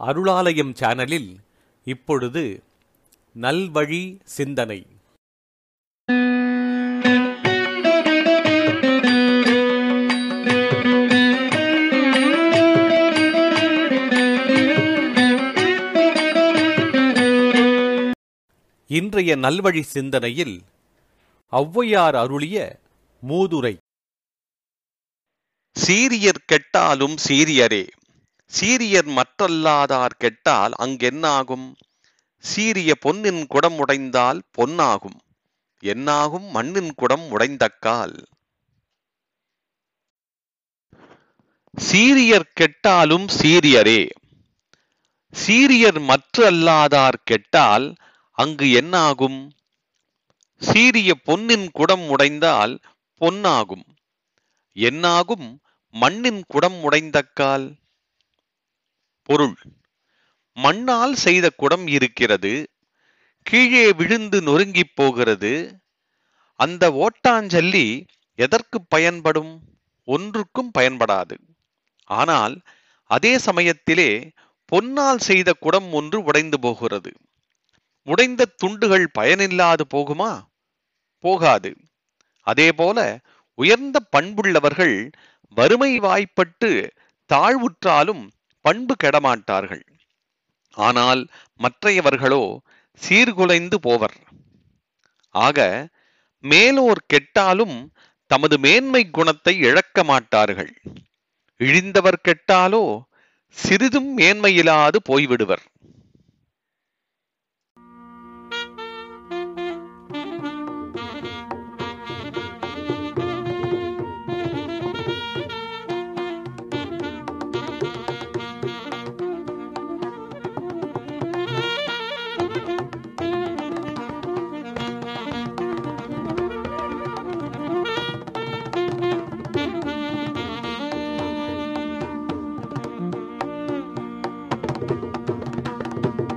அருளாலயம் சேனலில் இப்பொழுது நல்வழி சிந்தனை. இன்றைய நல்வழி சிந்தனையில் ஔவையார் அருளிய மூதுரை. சீரியர் கெட்டாலும் சீரியரே. சீரியர் மற்றல்லாதார் கெட்டால் அங்கென்னாகும்? சீரிய பொன்னின் குடம் உடைந்தால் பொன்னாகும். என்னாகும் மண்ணின் குடம் உடைந்தக்கால்? சீரியர் கெட்டாலும் சீரியரே. சீரியர் மற்றல்லாதார் கெட்டால் அங்கு என்னாகும்? சீரிய பொன்னின் குடம் உடைந்தால் பொன்னாகும். என்னாகும் மண்ணின் குடம் உடைந்தக்கால்? பொருள். மண்ணால் செய்த குடம் இருக்கிறது கீழே விழுந்து நொறுங்கிப் போகிறது அந்த ஓட்டாஞ்சல்லி எதற்கு பயன்படும்? ஒன்றுக்கும் பயன்படாது. ஆனால் அதே சமயத்திலே பொன்னால் செய்த குடம் ஒன்று உடைந்து போகிறது. உடைந்த துண்டுகள் பயனில்லாது போகுமா? போகாது. அதேபோல உயர்ந்த பண்புள்ளவர்கள் வறுமை வாய்ப்பட்டு தாழ்வுற்றாலும் பண்பு கெடமாட்டார்கள். ஆனால் மற்றையவர்களோ சீர்குலைந்து போவர். ஆக மேலோர் கெட்டாலும் தமது மேன்மை குணத்தை இழக்க மாட்டார்கள். இழிந்தவர் கெட்டாலோ சிறிதும் மேன்மையிலாது போய்விடுவர்.